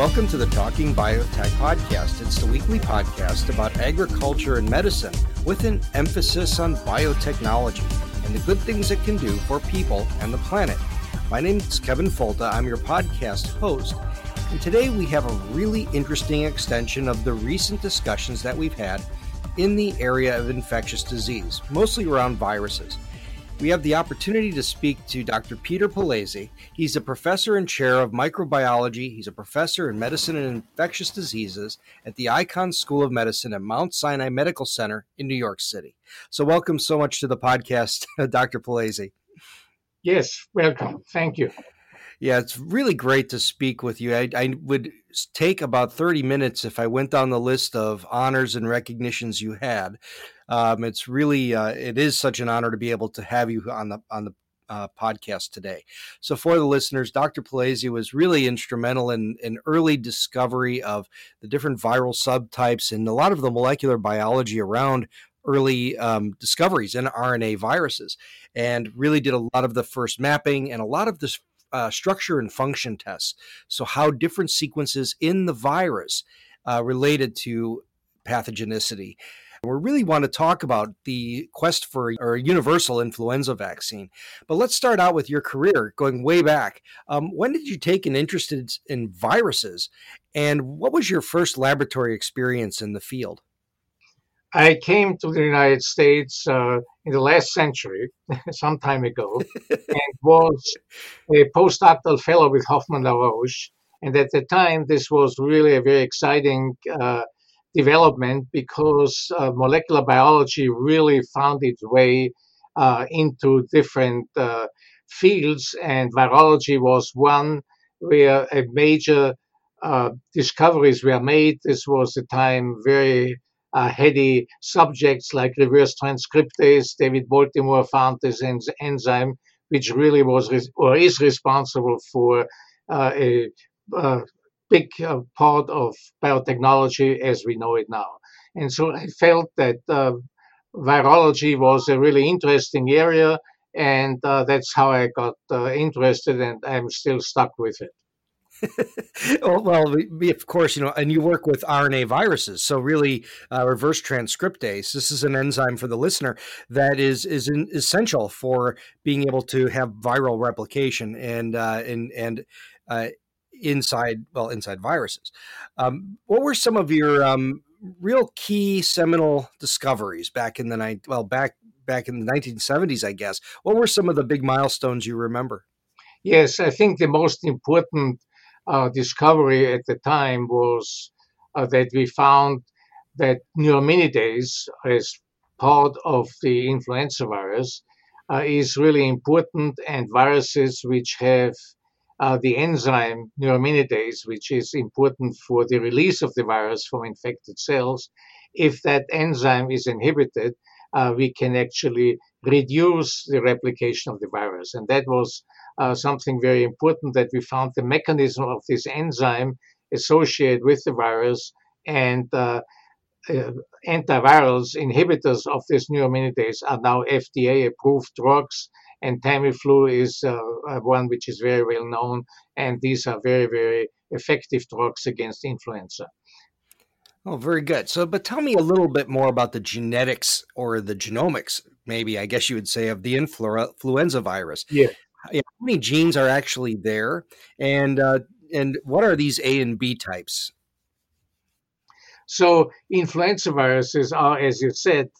Welcome to the Talking Biotech podcast. It's the weekly podcast about agriculture and medicine with an emphasis on biotechnology and the good things it can do for people and the planet. My name is Kevin Folta. I'm your podcast host. And today we have a really interesting extension of the recent discussions that we've had in the area of infectious disease, mostly around viruses we have the opportunity to speak to Dr. Peter Palese. He's a professor and chair of microbiology. He's a professor in medicine and infectious diseases at the Icahn School of Medicine at Mount Sinai Medical Center in New York City. So, welcome so much to the podcast, Dr. Palese. Yes, welcome. Thank you. Yeah, it's really great to speak with you. I, I, would take about 30 minutes if I went down the list of honors and recognitions you had. Um, it's really uh, it is such an honor to be able to have you on the on the uh, podcast today. So, for the listeners, Dr. Palazzi was really instrumental in, in early discovery of the different viral subtypes and a lot of the molecular biology around early um, discoveries in RNA viruses, and really did a lot of the first mapping and a lot of this uh, structure and function tests. So, how different sequences in the virus uh, related to pathogenicity. We really want to talk about the quest for a universal influenza vaccine. But let's start out with your career going way back. Um, when did you take an interest in viruses? And what was your first laboratory experience in the field? I came to the United States uh, in the last century, some time ago, and was a postdoctoral fellow with Hoffman La Roche. And at the time, this was really a very exciting uh, development because uh, molecular biology really found its way uh, into different uh, fields, and virology was one where a major uh, discoveries were made. This was a time very uh, heady subjects like reverse transcriptase. David Baltimore found this enzyme, which really was res- or is responsible for uh, a big uh, part of biotechnology as we know it now. And so I felt that uh, virology was a really interesting area, and uh, that's how I got uh, interested, and I'm still stuck with it. well, we, of course, you know, and you work with RNA viruses, so really, uh, reverse transcriptase. This is an enzyme for the listener that is is in, essential for being able to have viral replication and uh, and and uh, inside well inside viruses. Um, what were some of your um, real key seminal discoveries back in the night? Well, back back in the 1970s, I guess. What were some of the big milestones you remember? Yes, I think the most important discovery at the time was uh, that we found that neuraminidase, as part of the influenza virus, uh, is really important, and viruses which have uh, the enzyme neuraminidase, which is important for the release of the virus from infected cells. If that enzyme is inhibited, uh, we can actually reduce the replication of the virus. And that was uh, something very important that we found the mechanism of this enzyme associated with the virus and uh, uh, antivirals inhibitors of this neuraminidase are now FDA approved drugs and Tamiflu is uh, uh, one which is very well known, and these are very, very effective drugs against influenza. Oh, very good. So, but tell me a little bit more about the genetics or the genomics, maybe I guess you would say, of the influenza virus. Yeah. Yeah how many genes are actually there, and uh, and what are these A and B types? So, influenza viruses are, as you said,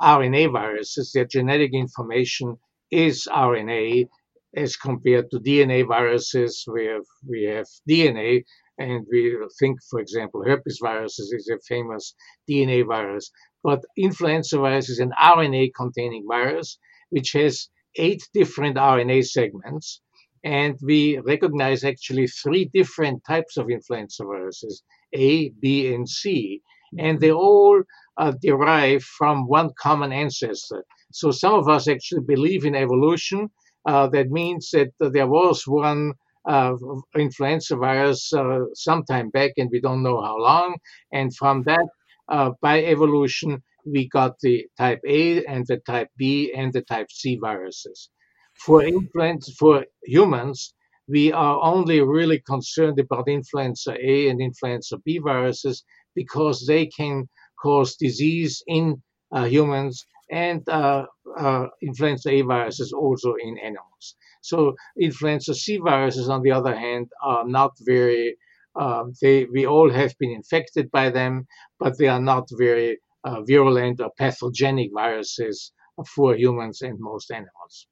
RNA viruses. Their genetic information is RNA as compared to DNA viruses. We have we have DNA, and we think, for example, herpes viruses is a famous DNA virus. But influenza virus is an RNA-containing virus which has eight different RNA segments, and we recognize actually three different types of influenza viruses A, B, and C. And they all uh, derive from one common ancestor. So some of us actually believe in evolution. Uh, that means that there was one uh, influenza virus uh, sometime back, and we don't know how long. And from that, uh, by evolution, we got the type A and the type B and the type C viruses. For influenza, for humans, we are only really concerned about influenza A and influenza B viruses because they can cause disease in uh, humans and uh, uh, influenza A viruses also in animals. So influenza C viruses, on the other hand, are not very. Um, they we all have been infected by them, but they are not very uh, virulent or pathogenic viruses for humans and most animals.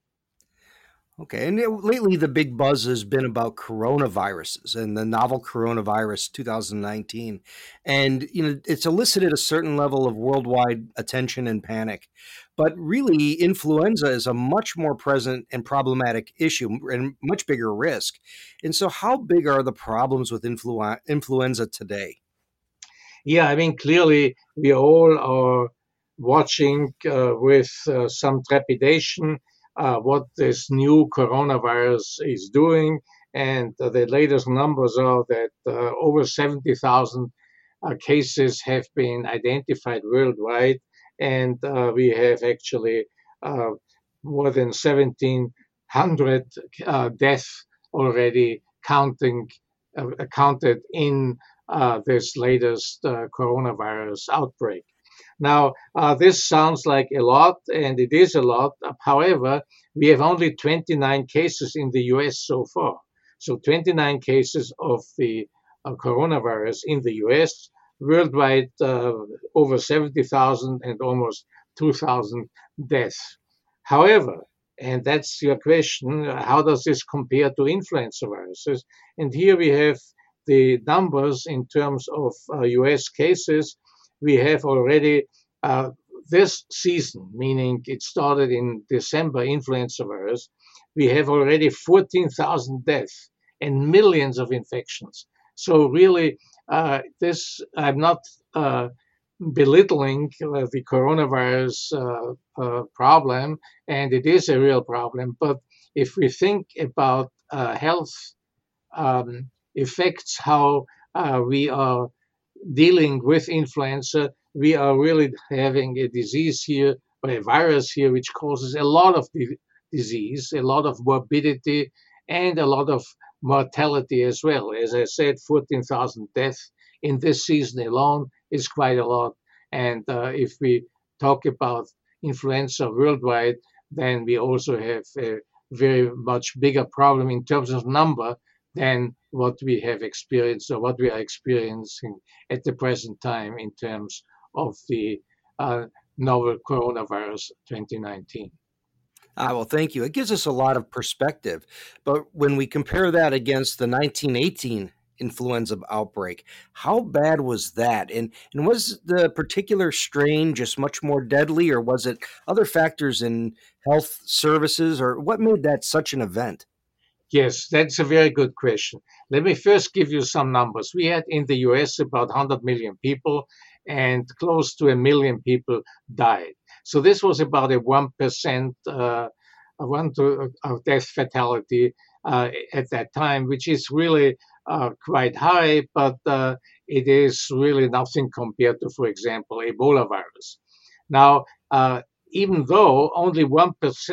Okay, and lately the big buzz has been about coronaviruses and the novel coronavirus 2019, and you know it's elicited a certain level of worldwide attention and panic. But really, influenza is a much more present and problematic issue and much bigger risk. And so, how big are the problems with influ- influenza today? Yeah, I mean, clearly we all are watching uh, with uh, some trepidation uh, what this new coronavirus is doing. And uh, the latest numbers are that uh, over 70,000 uh, cases have been identified worldwide. And we have actually more than 1,700 deaths already counting counted in uh, this latest uh, coronavirus outbreak. Now, uh, this sounds like a lot, and it is a lot. However, we have only 29 cases in the US so far. So, 29 cases of the uh, coronavirus in the US, worldwide, uh, over 70,000 and almost 2,000 deaths. However, and that's your question how does this compare to influenza viruses? And here we have the numbers in terms of uh, US cases, we have already uh, this season, meaning it started in December, influenza virus, we have already 14,000 deaths and millions of infections. So, really, uh, this, I'm not uh, belittling uh, the coronavirus uh, problem, and it is a real problem. But if we think about health um, affects how uh, we are dealing with influenza. We are really having a disease here, or a virus here, which causes a lot of di- disease, a lot of morbidity, and a lot of mortality as well. As I said, 14,000 deaths in this season alone is quite a lot. And uh, if we talk about influenza worldwide, then we also have a very much bigger problem in terms of number than what we have experienced or what we are experiencing at the present time in terms of the uh, novel coronavirus 2019. Ah, well, thank you. It gives us a lot of perspective. But when we compare that against the 1918 influenza outbreak, how bad was that? And and was the particular strain just much more deadly, or was it other factors in health services, or what made that such an event? Yes, that's a very good question. Let me first give you some numbers. We had in the US about 100 million people, and close to a million people died. So this was about a 1% uh, one to, of death fatality uh, at that time, which is really uh, quite high, but uh, it is really nothing compared to, for example, Ebola virus. Now, uh, even though only 1%,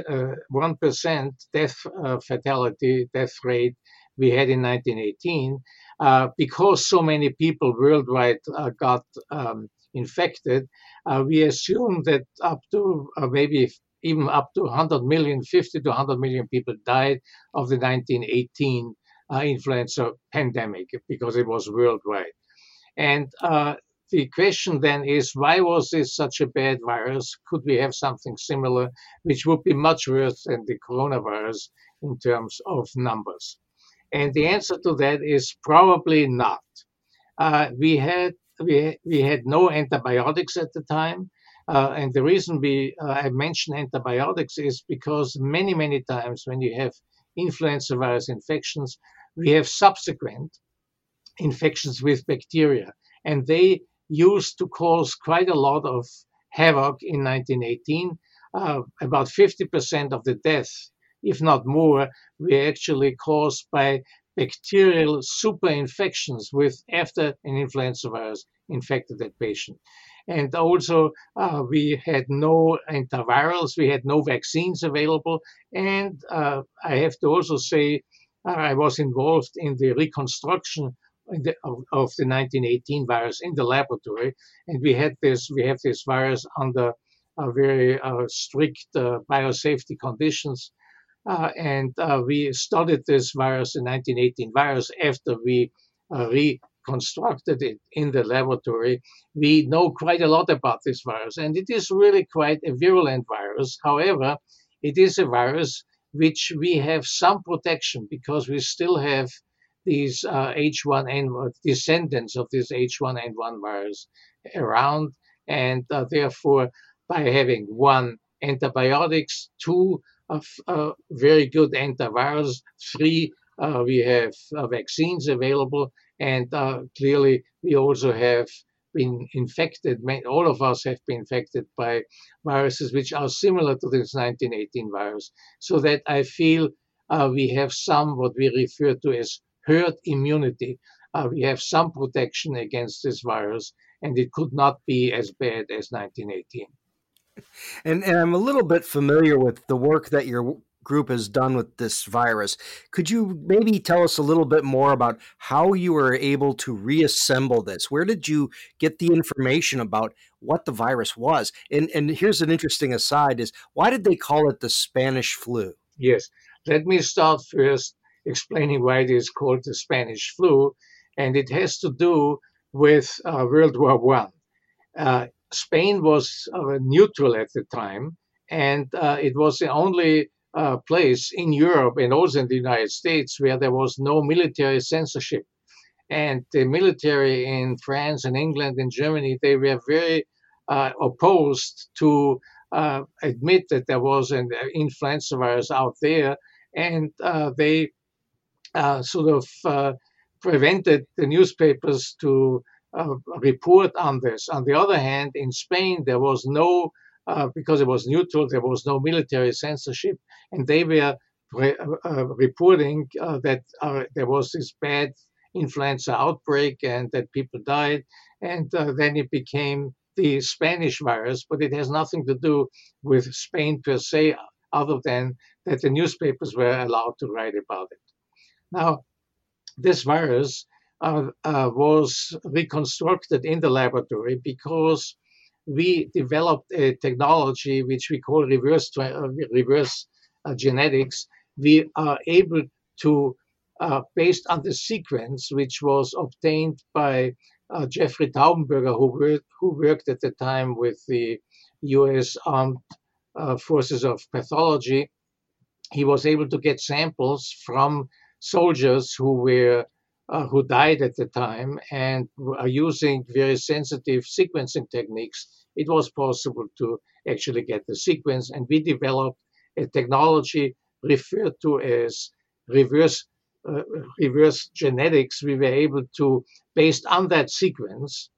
uh, 1% death uh, fatality, death rate we had in 1918, uh, because so many people worldwide uh, got um, infected, uh, we assume that up to uh, maybe even up to 100 million, 50 to 100 million people died of the 1918 influenza pandemic because it was worldwide. And the question then is why was this such a bad virus? Could we have something similar, which would be much worse than the coronavirus in terms of numbers? And the answer to that is probably not. Uh, we had we, we had no antibiotics at the time. Uh, and the reason we uh, I mention antibiotics is because many many times when you have influenza virus infections, we have subsequent infections with bacteria, and they used to cause quite a lot of havoc in 1918. Uh, about 50% of the deaths, if not more, were actually caused by bacterial superinfections with after an influenza virus infected that patient. And also, uh, we had no antivirals, we had no vaccines available. And uh, I have to also say, uh, I was involved in the reconstruction the, of, of, the 1918 virus in the laboratory. And we had this, we have this virus under very uh, strict uh, biosafety conditions. Uh, and we studied this virus, the 1918 virus, after we re constructed it in the laboratory, we know quite a lot about this virus. And it is really quite a virulent virus. However, it is a virus which we have some protection because we still have these uh, H1N1 descendants of this H1N1 virus around. And uh, therefore, by having one, antibiotics, two, uh, very good antivirals, three, uh, we have uh, vaccines available, and uh, clearly, we also have been infected, all of us have been infected by viruses which are similar to this 1918 virus. So that I feel uh, we have some what we refer to as herd immunity. Uh, we have some protection against this virus, and it could not be as bad as 1918. And, and I'm a little bit familiar with the work that you're group has done with this virus. Could you maybe tell us a little bit more about how you were able to reassemble this? Where did you get the information about what the virus was? And and here's an interesting aside is why did they call it the Spanish flu? Yes. Let me start first explaining why it is called the Spanish flu and it has to do with uh, World War One. Uh, Spain was uh, neutral at the time, and uh, it was the only uh, place in Europe and also in the United States where there was no military censorship. And the military in France and England and Germany, they were very uh, opposed to admit that there was an influenza virus out there. And they sort of uh, prevented the newspapers to report on this. On the other hand, in Spain, there was no uh, because it was neutral, there was no military censorship, and they were re- uh, reporting uh, that uh, there was this bad influenza outbreak and that people died, and uh, then it became the Spanish virus, but it has nothing to do with Spain per se, other than that the newspapers were allowed to write about it. Now, this virus uh, uh, was reconstructed in the laboratory because we developed a technology which we call reverse uh, reverse uh, genetics. We are able to, uh, based on the sequence which was obtained by Jeffrey Taubenberger, who worked, who worked at the time with the U.S. Armed Forces of Pathology, he was able to get samples from soldiers who were uh, who died at the time and are using very sensitive sequencing techniques, it was possible to actually get the sequence. And we developed a technology referred to as reverse uh, reverse genetics. We were able to, based on that sequence,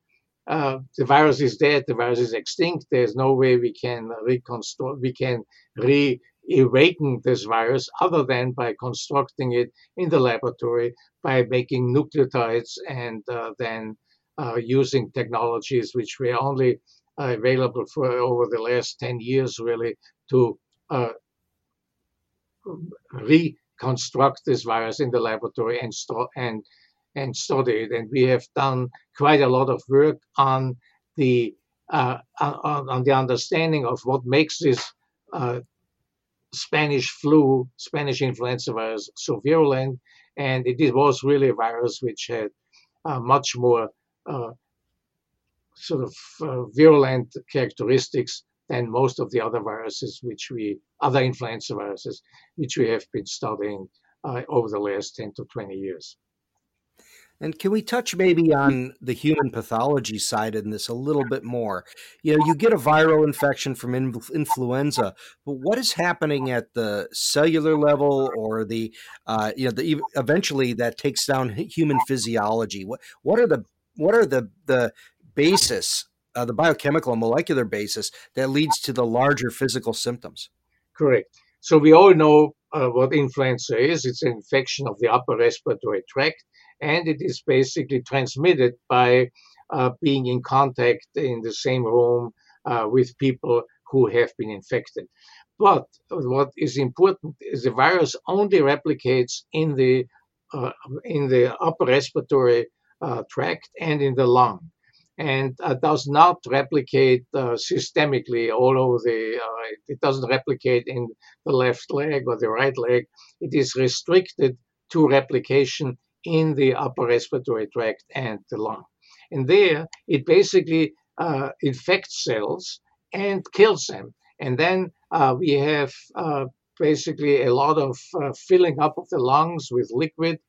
uh, the virus is dead, the virus is extinct. There's no way we can reconstruct, we can re awaken this virus other than by constructing it in the laboratory by making nucleotides and uh, then uh, using technologies which were only uh, available for over the last 10 years really to uh, reconstruct this virus in the laboratory and, and, and study it. And we have done quite a lot of work on the uh, on, on, the understanding of what makes this uh, Spanish flu, Spanish influenza virus so virulent, and it, was really a virus which had uh, much more uh, sort of uh, virulent characteristics than most of the other viruses, which we other influenza viruses, which we have been studying uh, over the last 10 to 20 years. And can we touch maybe on the human pathology side in this a little bit more? You know, you get a viral infection from influenza, but what is happening at the cellular level or the, uh, you know, the eventually that takes down human physiology? What what are the what are the the basis, uh, the biochemical and molecular basis that leads to the larger physical symptoms? Correct. So we all know uh, what influenza is. It's an infection of the upper respiratory tract and it is basically transmitted by uh, being in contact in the same room uh, with people who have been infected. But what is important is the virus only replicates in the uh, in the upper respiratory uh, tract and in the lung, and uh, does not replicate uh, systemically all over the. it doesn't replicate in the left leg or the right leg. It is restricted to replication in the upper respiratory tract and the lung. And there, it basically uh, infects cells and kills them. And then uh, we have uh, basically a lot of uh, filling up of the lungs with liquid,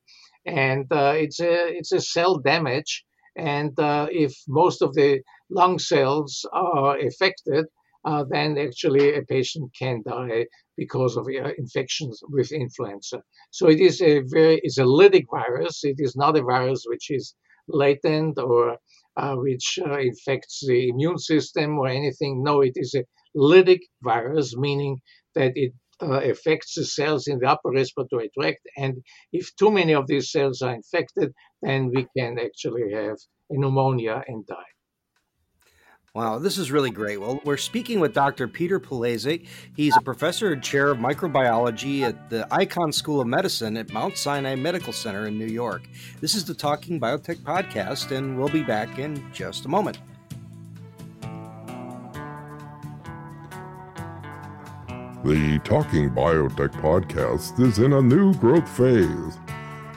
and uh, it's a it's a cell damage. And uh, if most of the lung cells are affected, then actually a patient can die because of uh, infections with influenza. So it is a very it's a lytic virus. It is not a virus which is latent or uh, which uh, infects the immune system or anything. No, it is a lytic virus, meaning that it uh, affects the cells in the upper respiratory tract. And if too many of these cells are infected, then we can actually have pneumonia and die. Wow, this is really great. Well, we're speaking with Dr. Peter Pugliese. He's a professor and chair of microbiology at the Icahn School of Medicine at Mount Sinai Medical Center in New York. This is the Talking Biotech podcast, and we'll be back in just a moment. The Talking Biotech podcast is in a new growth phase,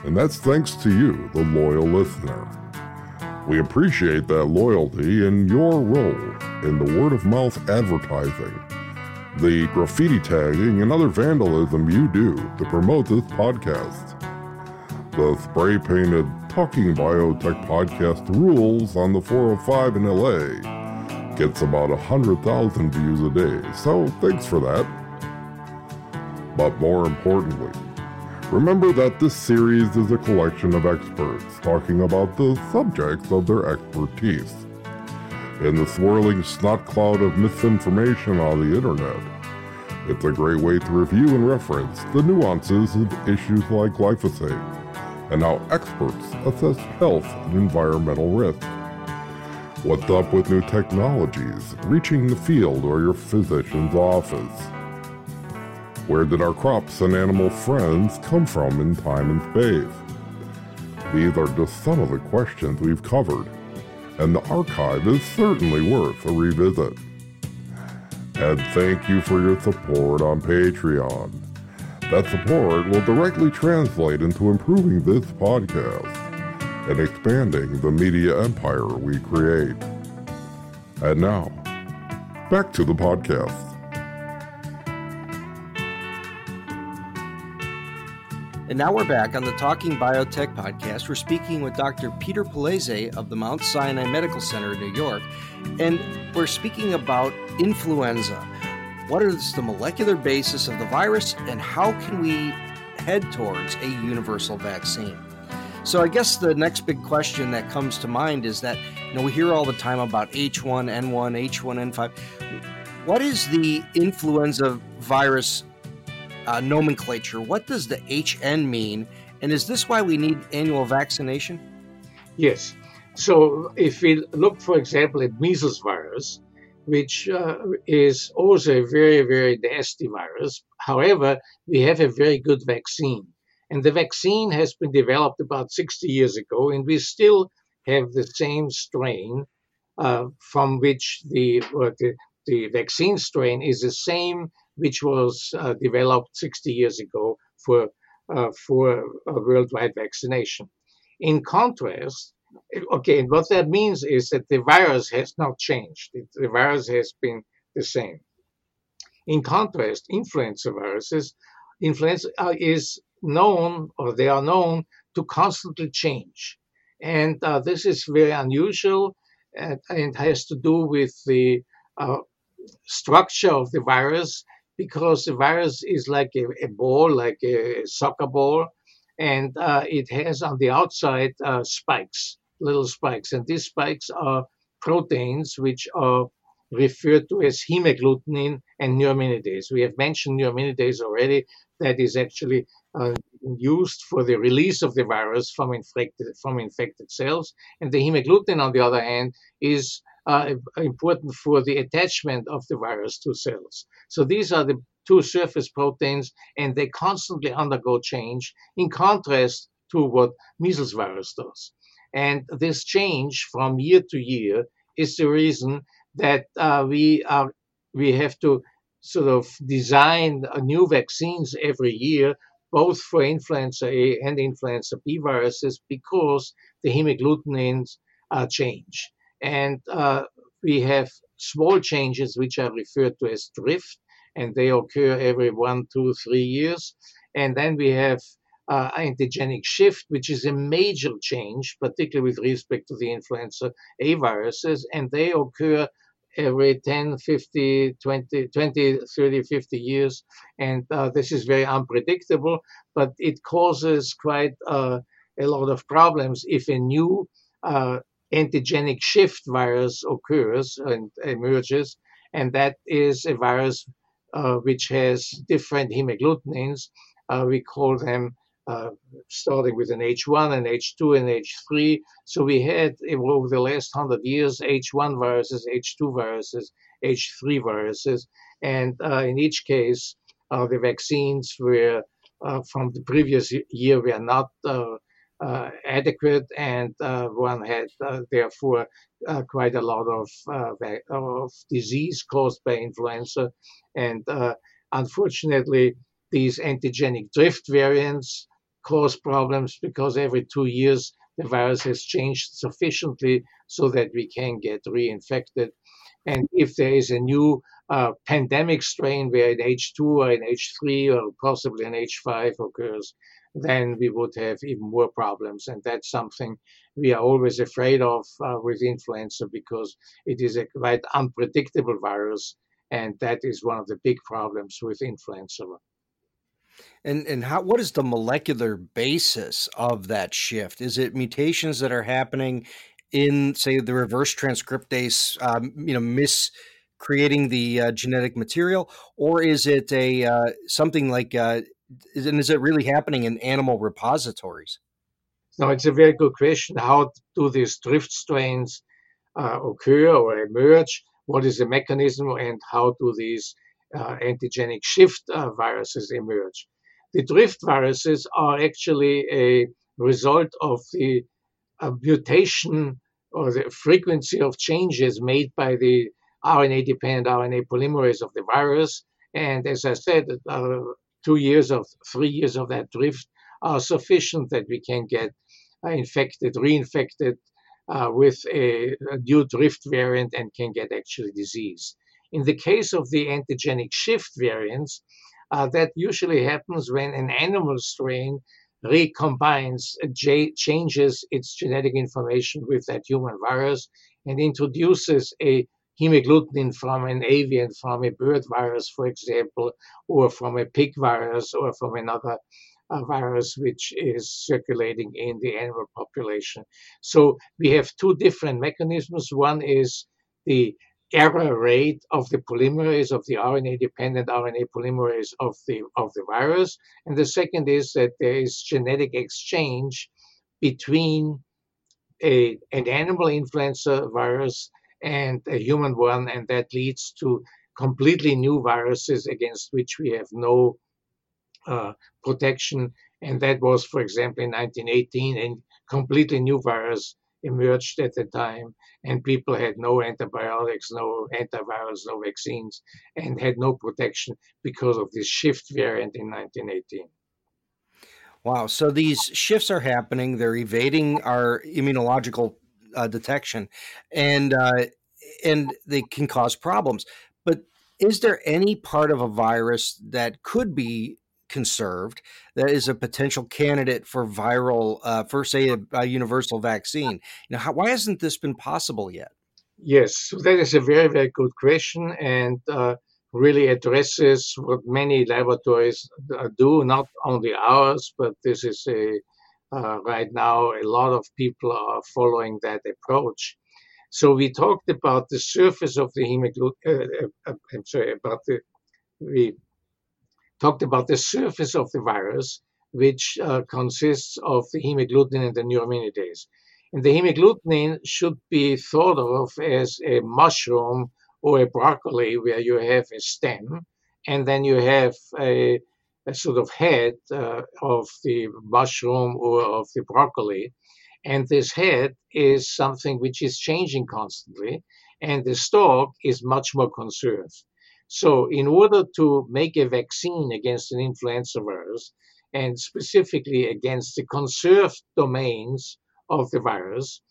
and that's thanks to you, the loyal listener. We appreciate that loyalty and your role in the word of mouth advertising, the graffiti tagging and other vandalism you do to promote this podcast. The spray painted Talking Biotech podcast rules on the 405 in LA gets about 100,000 views a day, so thanks for that. But more importantly, Remember that this series is a collection of experts talking about the subjects of their expertise. In the swirling snot cloud of misinformation on the internet, it's a great way to review and reference the nuances of issues like glyphosate and how experts assess health and environmental risk. What's up with new technologies reaching the field or your physician's office? Where did our crops and animal friends come from in time and space? These are just some of the questions we've covered, and the archive is certainly worth a revisit. And thank you for your support on Patreon. That support will directly translate into improving this podcast and expanding the media empire we create. And now, back to the podcast. And now we're back on the Talking Biotech podcast. We're speaking with Dr. Peter Palese of the Mount Sinai Medical Center in New York. And we're speaking about influenza. What is the molecular basis of the virus, and how can we head towards a universal vaccine? So I guess the next big question that comes to mind is that you know we hear all the time about H1N1, H1N5. What is the influenza virus uh, nomenclature. What does the HN mean? And is this why we need annual vaccination? Yes. So if we look, for example, at measles virus, which uh, is also a very, very nasty virus. However, we have a very good vaccine. And the vaccine has been developed about 60 years ago, and we still have the same strain uh, from which the, the, the vaccine strain is the same which was uh, developed 60 years ago for, uh, for worldwide vaccination. In contrast, okay, what that means is that the virus has not changed. It, the virus has been the same. In contrast, influenza viruses, influenza uh, is known or they are known to constantly change. And uh, this is very unusual and, and, has to do with the uh, structure of the virus because the virus is like a, a ball, like a soccer ball, and uh, it has on the outside uh, spikes, little spikes. And these spikes are proteins which are referred to as hemagglutinin and neuraminidase. We have mentioned neuraminidase already. That is actually uh, used for the release of the virus from infected from infected cells, and the hemagglutinin, on the other hand, is uh, important for the attachment of the virus to cells. So these are the two surface proteins, and they constantly undergo change. In contrast to what measles virus does, and this change from year to year is the reason that uh, we are we have to sort of design new vaccines every year, both for influenza A and influenza B viruses, because the hemagglutinins uh, change. And uh, we have small changes which are referred to as drift, and they occur every one, two, three years. And then we have uh, antigenic shift, which is a major change, particularly with respect to the influenza A viruses, and they occur every 10, 50, 20, 20 30, 50 years. And uh, this is very unpredictable, but it causes quite uh, a lot of problems if a new uh, antigenic shift virus occurs and emerges. And that is a virus uh, which has different hemagglutinins. Uh, we call them uh, starting with an H1 and H2 and H3. So we had over the last hundred years H1 viruses, H2 viruses, H3 viruses, and uh, in each case, uh, the vaccines were uh, from the previous year were not uh, uh, Uh, adequate, and uh, one had uh, therefore quite a lot of, of disease caused by influenza, and unfortunately, these antigenic drift variants cause problems because every two years the virus has changed sufficiently so that we can get reinfected. And if there is a new uh, pandemic strain where an H2 or an H3 or possibly an H5 occurs, then we would have even more problems. And that's something we are always afraid of uh, with influenza because it is a quite unpredictable virus. And that is one of the big problems with influenza. And and how what is the molecular basis of that shift? Is it mutations that are happening in, say, the reverse transcriptase, um, you know, mis creating the uh, genetic material, or is it a uh, something like, uh, is, and is it really happening in animal repositories? No, it's a very good question. How do these drift strains uh, occur or emerge? What is the mechanism, and how do these uh, antigenic shift uh, viruses emerge? the drift viruses are actually a result of the uh, mutation or the frequency of changes made by the RNA dependent RNA polymerase of the virus. And as I said, uh, two years of three years of that drift are sufficient that we can get uh, infected, reinfected uh, with a, a, new drift variant and can get actually disease. In the case of the antigenic shift variants, uh, that usually happens when an animal strain recombines, uh, j- changes its genetic information with that human virus, and introduces a hemagglutinin from an avian, from a bird virus, for example, or from a pig virus, or from another uh, virus which is circulating in the animal population. So we have two different mechanisms. One is the error rate of the polymerase of the RNA dependent RNA polymerase of the of the virus and the second is that there is genetic exchange between a, an animal influenza virus and a human one and that leads to completely new viruses against which we have no uh, protection and that was for example in 1918 a completely new virus emerged at the time, and people had no antibiotics, no antivirals, no vaccines, and had no protection because of this shift variant in 1918. Wow. So these shifts are happening, they're evading our immunological uh, detection, and uh, and they can cause problems. But is there any part of a virus that could be conserved that is a potential candidate for viral, uh, for say a, a, universal vaccine. Know, how, why hasn't this been possible yet? Yes, that is a very very good question, and uh, really addresses what many laboratories uh, do, not only ours, but this is a uh, right now a lot of people are following that approach. So we talked about the surface of the hemoglobin. Uh, uh, I'm sorry about the we talked about the surface of the virus, which uh, consists of the hemagglutinin and the neuraminidase. And the hemagglutinin should be thought of as a mushroom or a broccoli where you have a stem and then you have a sort of head uh, of the mushroom or of the broccoli. And this head is something which is changing constantly, and the stalk is much more conserved. So, in order to make a vaccine against an influenza virus, and specifically against the conserved domains of the virus,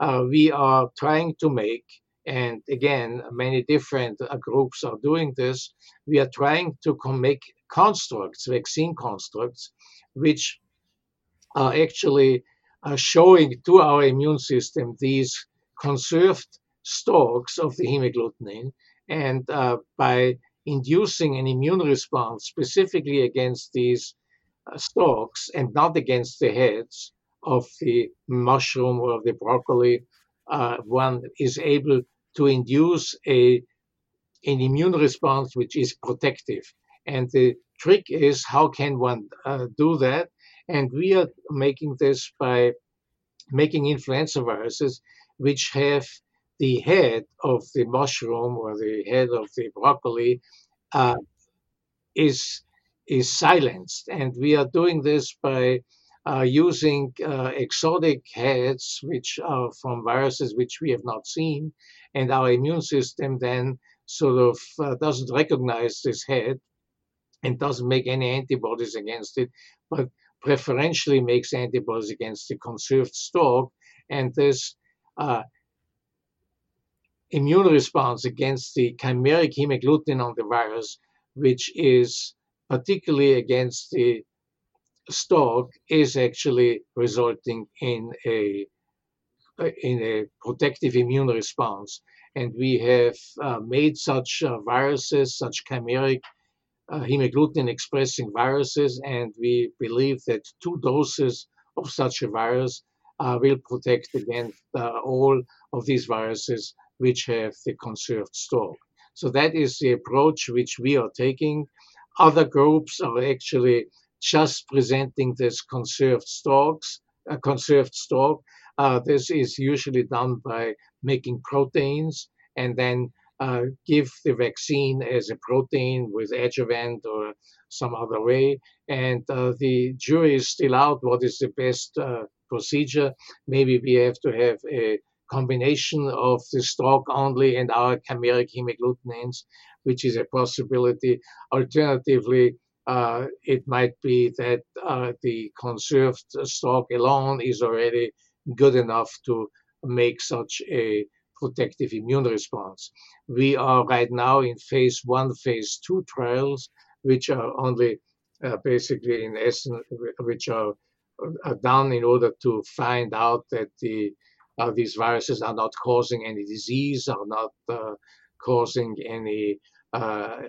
uh, we are trying to make, and again, many different uh, groups are doing this, we are trying to make constructs, vaccine constructs, which are actually uh, showing to our immune system these conserved stalks of the hemagglutinin and uh, by inducing an immune response specifically against these uh, stalks and not against the heads of the mushroom or the broccoli, uh, one is able to induce a an immune response which is protective. And the trick is how can one uh, do that? And we are making this by making influenza viruses which have the head of the mushroom or the head of the broccoli uh, is is silenced, and we are doing this by uh, using uh, exotic heads, which are from viruses which we have not seen, and our immune system then sort of uh, doesn't recognize this head and doesn't make any antibodies against it, but preferentially makes antibodies against the conserved stalk, and this uh, immune response against the chimeric hemagglutinin on the virus, which is particularly against the stalk, is actually resulting in a in a protective immune response. And we have uh, made such uh, viruses, such chimeric uh, hemagglutinin expressing viruses, and we believe that two doses of such a virus uh, will protect against uh, all of these viruses which have the conserved stalk. So that is the approach which we are taking. Other groups are actually just presenting this conserved stalks, uh, conserved stalk. Uh, this is usually done by making proteins and then uh, give the vaccine as a protein with adjuvant or some other way. And uh, the jury is still out what is the best uh, procedure. Maybe we have to have a combination of the stalk only and our chimeric hemagglutinins, which is a possibility. Alternatively, uh, it might be that uh, the conserved stock alone is already good enough to make such a protective immune response. We are right now in phase one, phase two trials, which are only uh, basically in essence, which are, are done in order to find out that the uh, these viruses are not causing any disease, are not uh, causing any uh,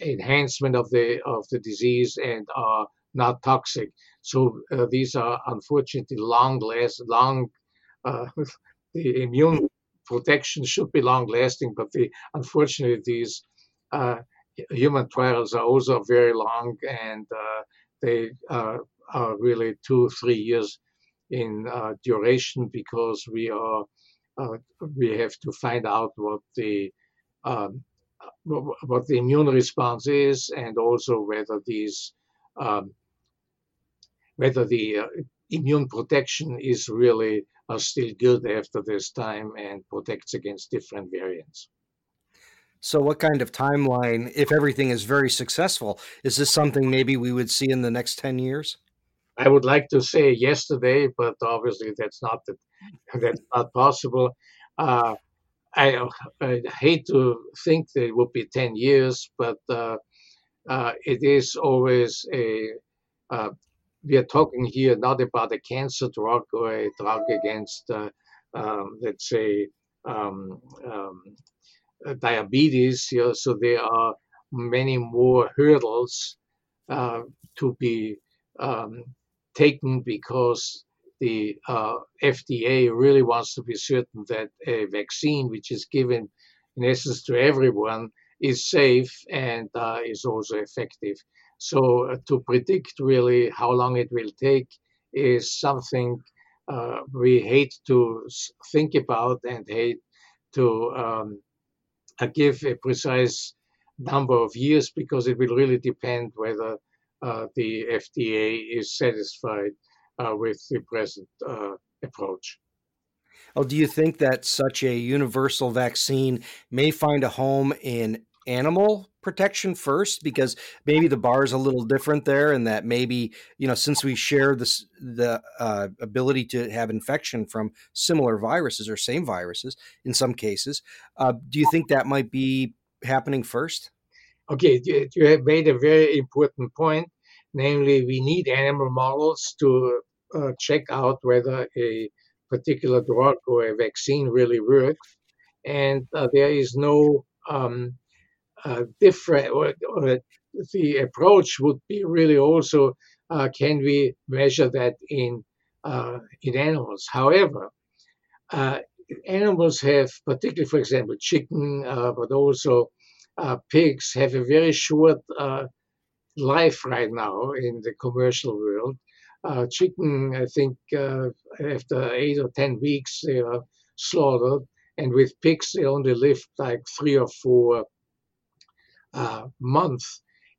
enhancement of the of the disease, and are not toxic. So uh, these are unfortunately long last long. Uh, the immune protection should be long lasting, but the unfortunately these uh, human trials are also very long, and they are really two three years in uh, duration because we are uh, we have to find out what the um, what the immune response is and also whether these um, whether the uh, immune protection is really uh, still good after this time and protects against different variants. So, what kind of timeline, if everything is very successful, is this something maybe we would see in the next 10 years? I would like to say yesterday, but obviously that's not the, that's not possible. Uh, I, I, hate to think that it would be 10 years, but uh, uh, it is always a uh, we are talking here not about a cancer drug or a drug against, uh, um, let's say, um, um, uh, diabetes. So there are many more hurdles uh, to be um, taken because the uh, FDA really wants to be certain that a vaccine, which is given in essence to everyone, is safe and uh, is also effective. So uh, to predict really how long it will take is something uh, we hate to think about and hate to um, uh, give a precise number of years because it will really depend whether uh, the FDA is satisfied uh, with the present uh, approach. Oh, do you think that such a universal vaccine may find a home in animal protection first because maybe the bar is a little different there and that maybe you know since we share this the uh, ability to have infection from similar viruses or same viruses in some cases uh, do you think that might be happening first? Okay you have made a very important point namely we need animal models to uh, check out whether a particular drug or a vaccine really works. And uh, there is no um, uh, different, or, or, the approach would be really also uh, can we measure that in uh, in animals? However, uh, animals have, particularly for example, chicken, uh, but also pigs, have a very short life right now in the commercial world. chicken, I think, after eight or ten weeks, they are slaughtered, and with pigs, they only live like three or four uh, month.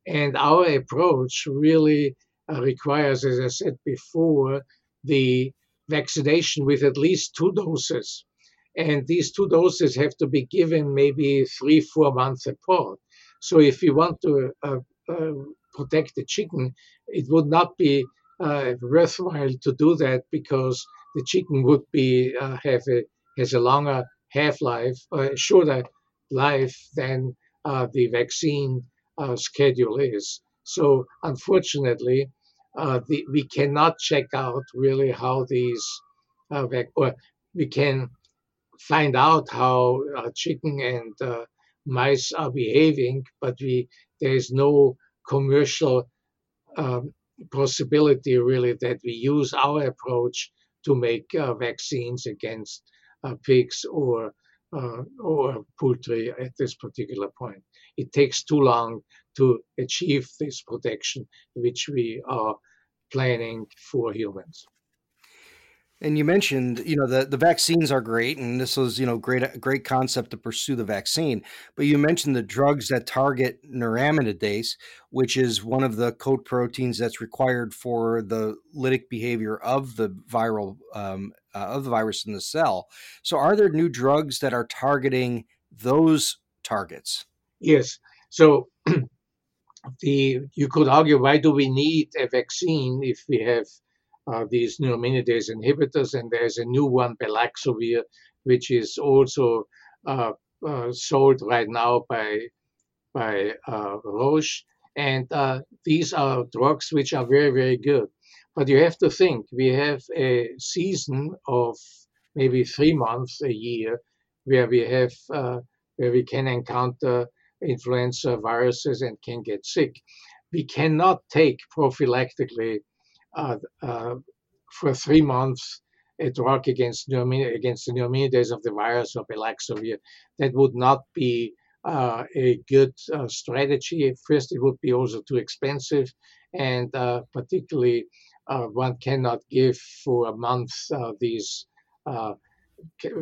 And our approach really uh, requires, as I said before, the vaccination with at least two doses. And these two doses have to be given maybe three, four months apart. So if you want to uh, uh, protect the chicken, it would not be uh, worthwhile to do that because the chicken would be uh, have a has a longer half life, a shorter life than uh, the vaccine uh, schedule is. So unfortunately, uh, the, we cannot check out really how these, vac- or we can find out how chicken and mice are behaving, but we there is no commercial um, possibility really that we use our approach to make uh, vaccines against uh, pigs or uh, or poultry at this particular point. It takes too long to achieve this protection, which we are planning for humans. And you mentioned, you know, the, the vaccines are great, and this was, you know, great great concept to pursue the vaccine. But you mentioned the drugs that target neuraminidase, which is one of the coat proteins that's required for the lytic behavior of the viral um, uh, of the virus in the cell. So, are there new drugs that are targeting those targets? Yes. So, the you could argue why do we need a vaccine if we have uh, these neuraminidase inhibitors, and there's a new one, baloxavir, which is also uh, uh, sold right now by by uh, Roche, and uh, these are drugs which are very very good. But you have to think we have a season of maybe three months a year where we have uh, where we can encounter influenza viruses and can get sick. We cannot take prophylactically uh, uh, for three months a drug against against the of the virus or baloxavir. That would not be uh, a good uh, strategy. First, it would be also too expensive, and uh, particularly one cannot give for a month these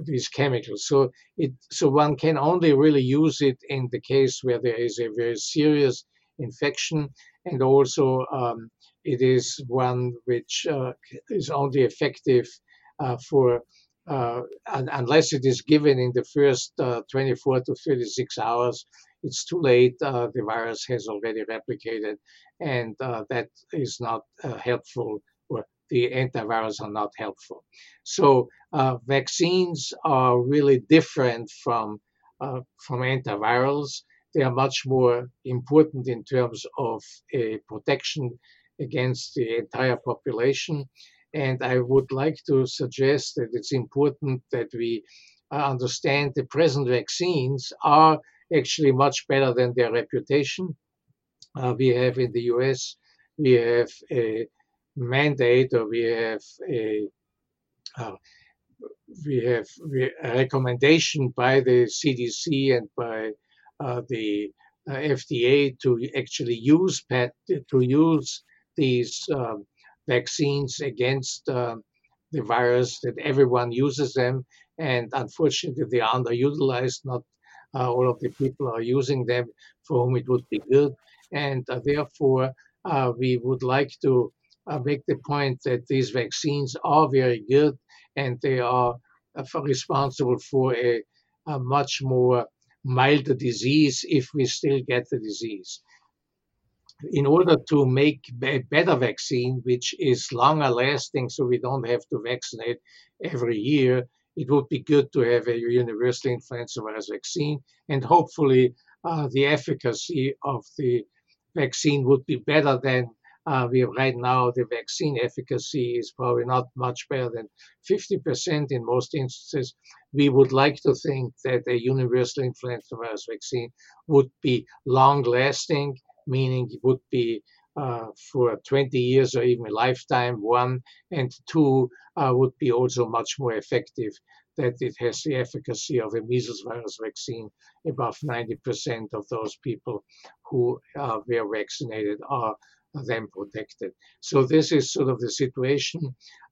these chemicals. So it so one can only really use it in the case where there is a very serious infection, and also um, it is one which uh, is only effective uh, for uh, unless it is given in the first uh, 24 to 36 hours. It's too late. Uh, the virus has already replicated, and uh, that is not helpful the antivirals are not helpful. So uh, vaccines are really different from uh, from antivirals. they are much more important in terms of a protection against the entire population. And I would like to suggest that it's important that we uh, understand the present vaccines are actually much better than their reputation. Uh, we have in the US, we have a mandate or we have a uh, we have a recommendation by the CDC and by uh, the uh, FDA to actually use pet, to use these um, vaccines against uh, the virus that everyone uses them and unfortunately they are underutilized not uh, all of the people are using them for whom it would be good. And uh, therefore uh, we would like to uh, make the point that these vaccines are very good and they are uh, responsible for a, a much more milder disease if we still get the disease. In order to make a better vaccine, which is longer lasting, so we don't have to vaccinate every year, it would be good to have a universal influenza virus vaccine. And hopefully, uh, the efficacy of the vaccine would be better than uh, we have right now. The vaccine efficacy is probably not much better than 50% in most instances. We would like to think that a universal influenza virus vaccine would be long lasting meaning it would be uh, for 20 years or even a lifetime, one, and two uh, would be also much more effective that it has the efficacy of a measles virus vaccine. Above 90% of those people who uh, were vaccinated are then protected. So this is sort of the situation.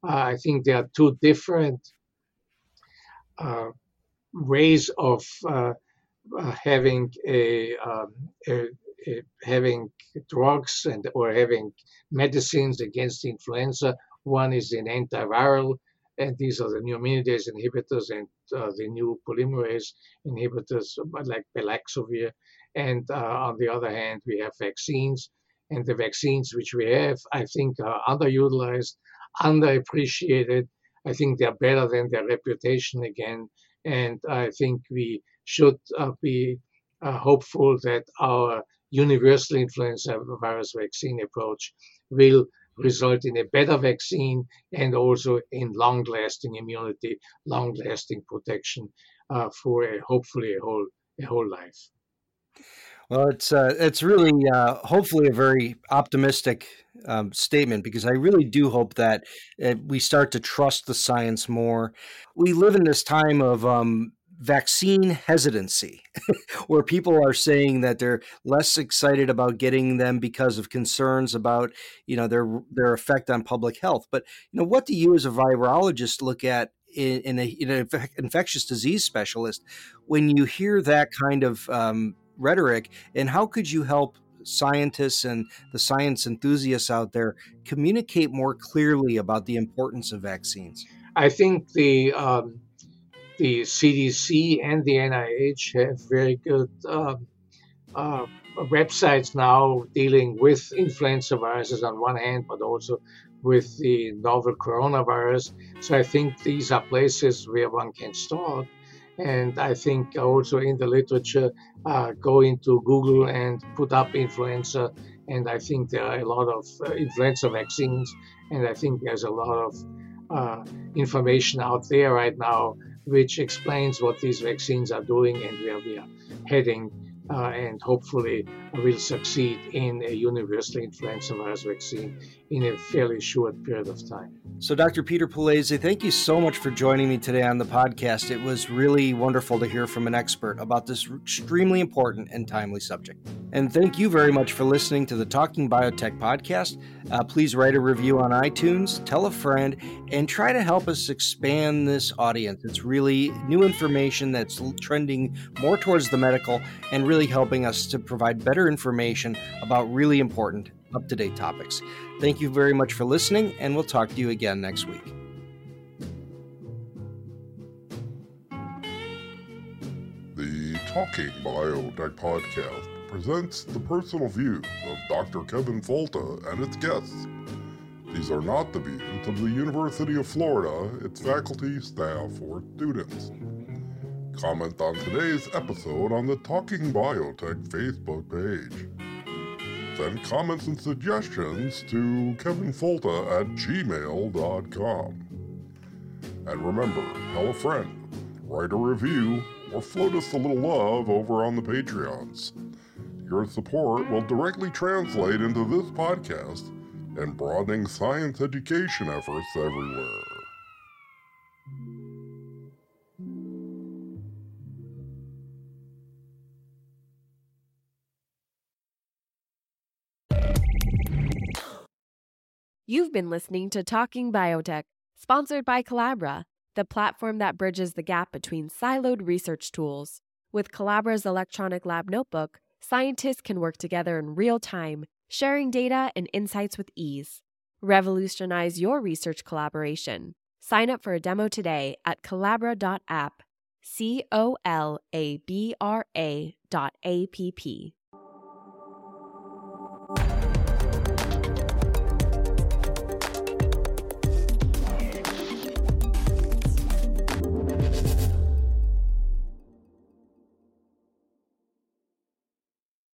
Uh, I think there are two different uh, ways of uh, having a, um, a having drugs and or having medicines against influenza. One is an antiviral, and these are the new neuraminidase inhibitors and uh, the new polymerase inhibitors like baloxavir. And uh, on the other hand, we have vaccines, and the vaccines which we have, I think, are underutilized, underappreciated. I think they're better than their reputation again, and I think we should uh, be uh, hopeful that our universal influenza virus vaccine approach will result in a better vaccine and also in long lasting immunity, long lasting protection uh, for a, hopefully a whole, a whole life. Well, it's uh, it's really uh, hopefully a very optimistic um, statement because I really do hope that uh, we start to trust the science more. We live in this time of um, vaccine hesitancy, where people are saying that they're less excited about getting them because of concerns about you know their their effect on public health. But you know, what do you as a virologist look at in, in, a, in an infectious disease specialist when you hear that kind of um, rhetoric, and how could you help? scientists and the science enthusiasts out there communicate more clearly about the importance of vaccines i think the um, the CDC and the NIH have very good uh, uh, websites now dealing with influenza viruses on one hand, but also with the novel coronavirus. So I think these are places where one can start. And I think also in the literature, uh, go into Google and put up influenza. And I think there are a lot of uh, influenza vaccines. And I think there's a lot of uh, information out there right now which explains what these vaccines are doing and where we are heading, uh, and hopefully will succeed in a universal influenza virus vaccine in a fairly short period of time. So, Dr. Peter Palese, thank you so much for joining me today on the podcast. It was really wonderful to hear from an expert about this extremely important and timely subject. And thank you very much for listening to the Talking Biotech podcast. Uh, please write a review on iTunes, tell a friend, and try to help us expand this audience. It's really new information that's trending more towards the medical and really helping us to provide better information about really important up to date topics. Thank you very much for listening, and we'll talk to you again next week. The Talking Biotech Podcast presents the personal views of Dr. Kevin Folta and its guests. These are not the views of the University of Florida, its faculty, staff, or students. Comment on today's episode on the Talking Biotech Facebook page. Send comments and suggestions to kevinfolta at gmail.com. And remember, tell a friend, write a review, or float us a little love over on the Patreons. Your support will directly translate into this podcast and broadening science education efforts everywhere. You've been listening to Talking Biotech, sponsored by Colabra, the platform that bridges the gap between siloed research tools. With Colabra's electronic lab notebook, scientists can work together in real time, sharing data and insights with ease. Revolutionize your research collaboration. Sign up for a demo today at colabra.app. C O L A B R A dot A P P.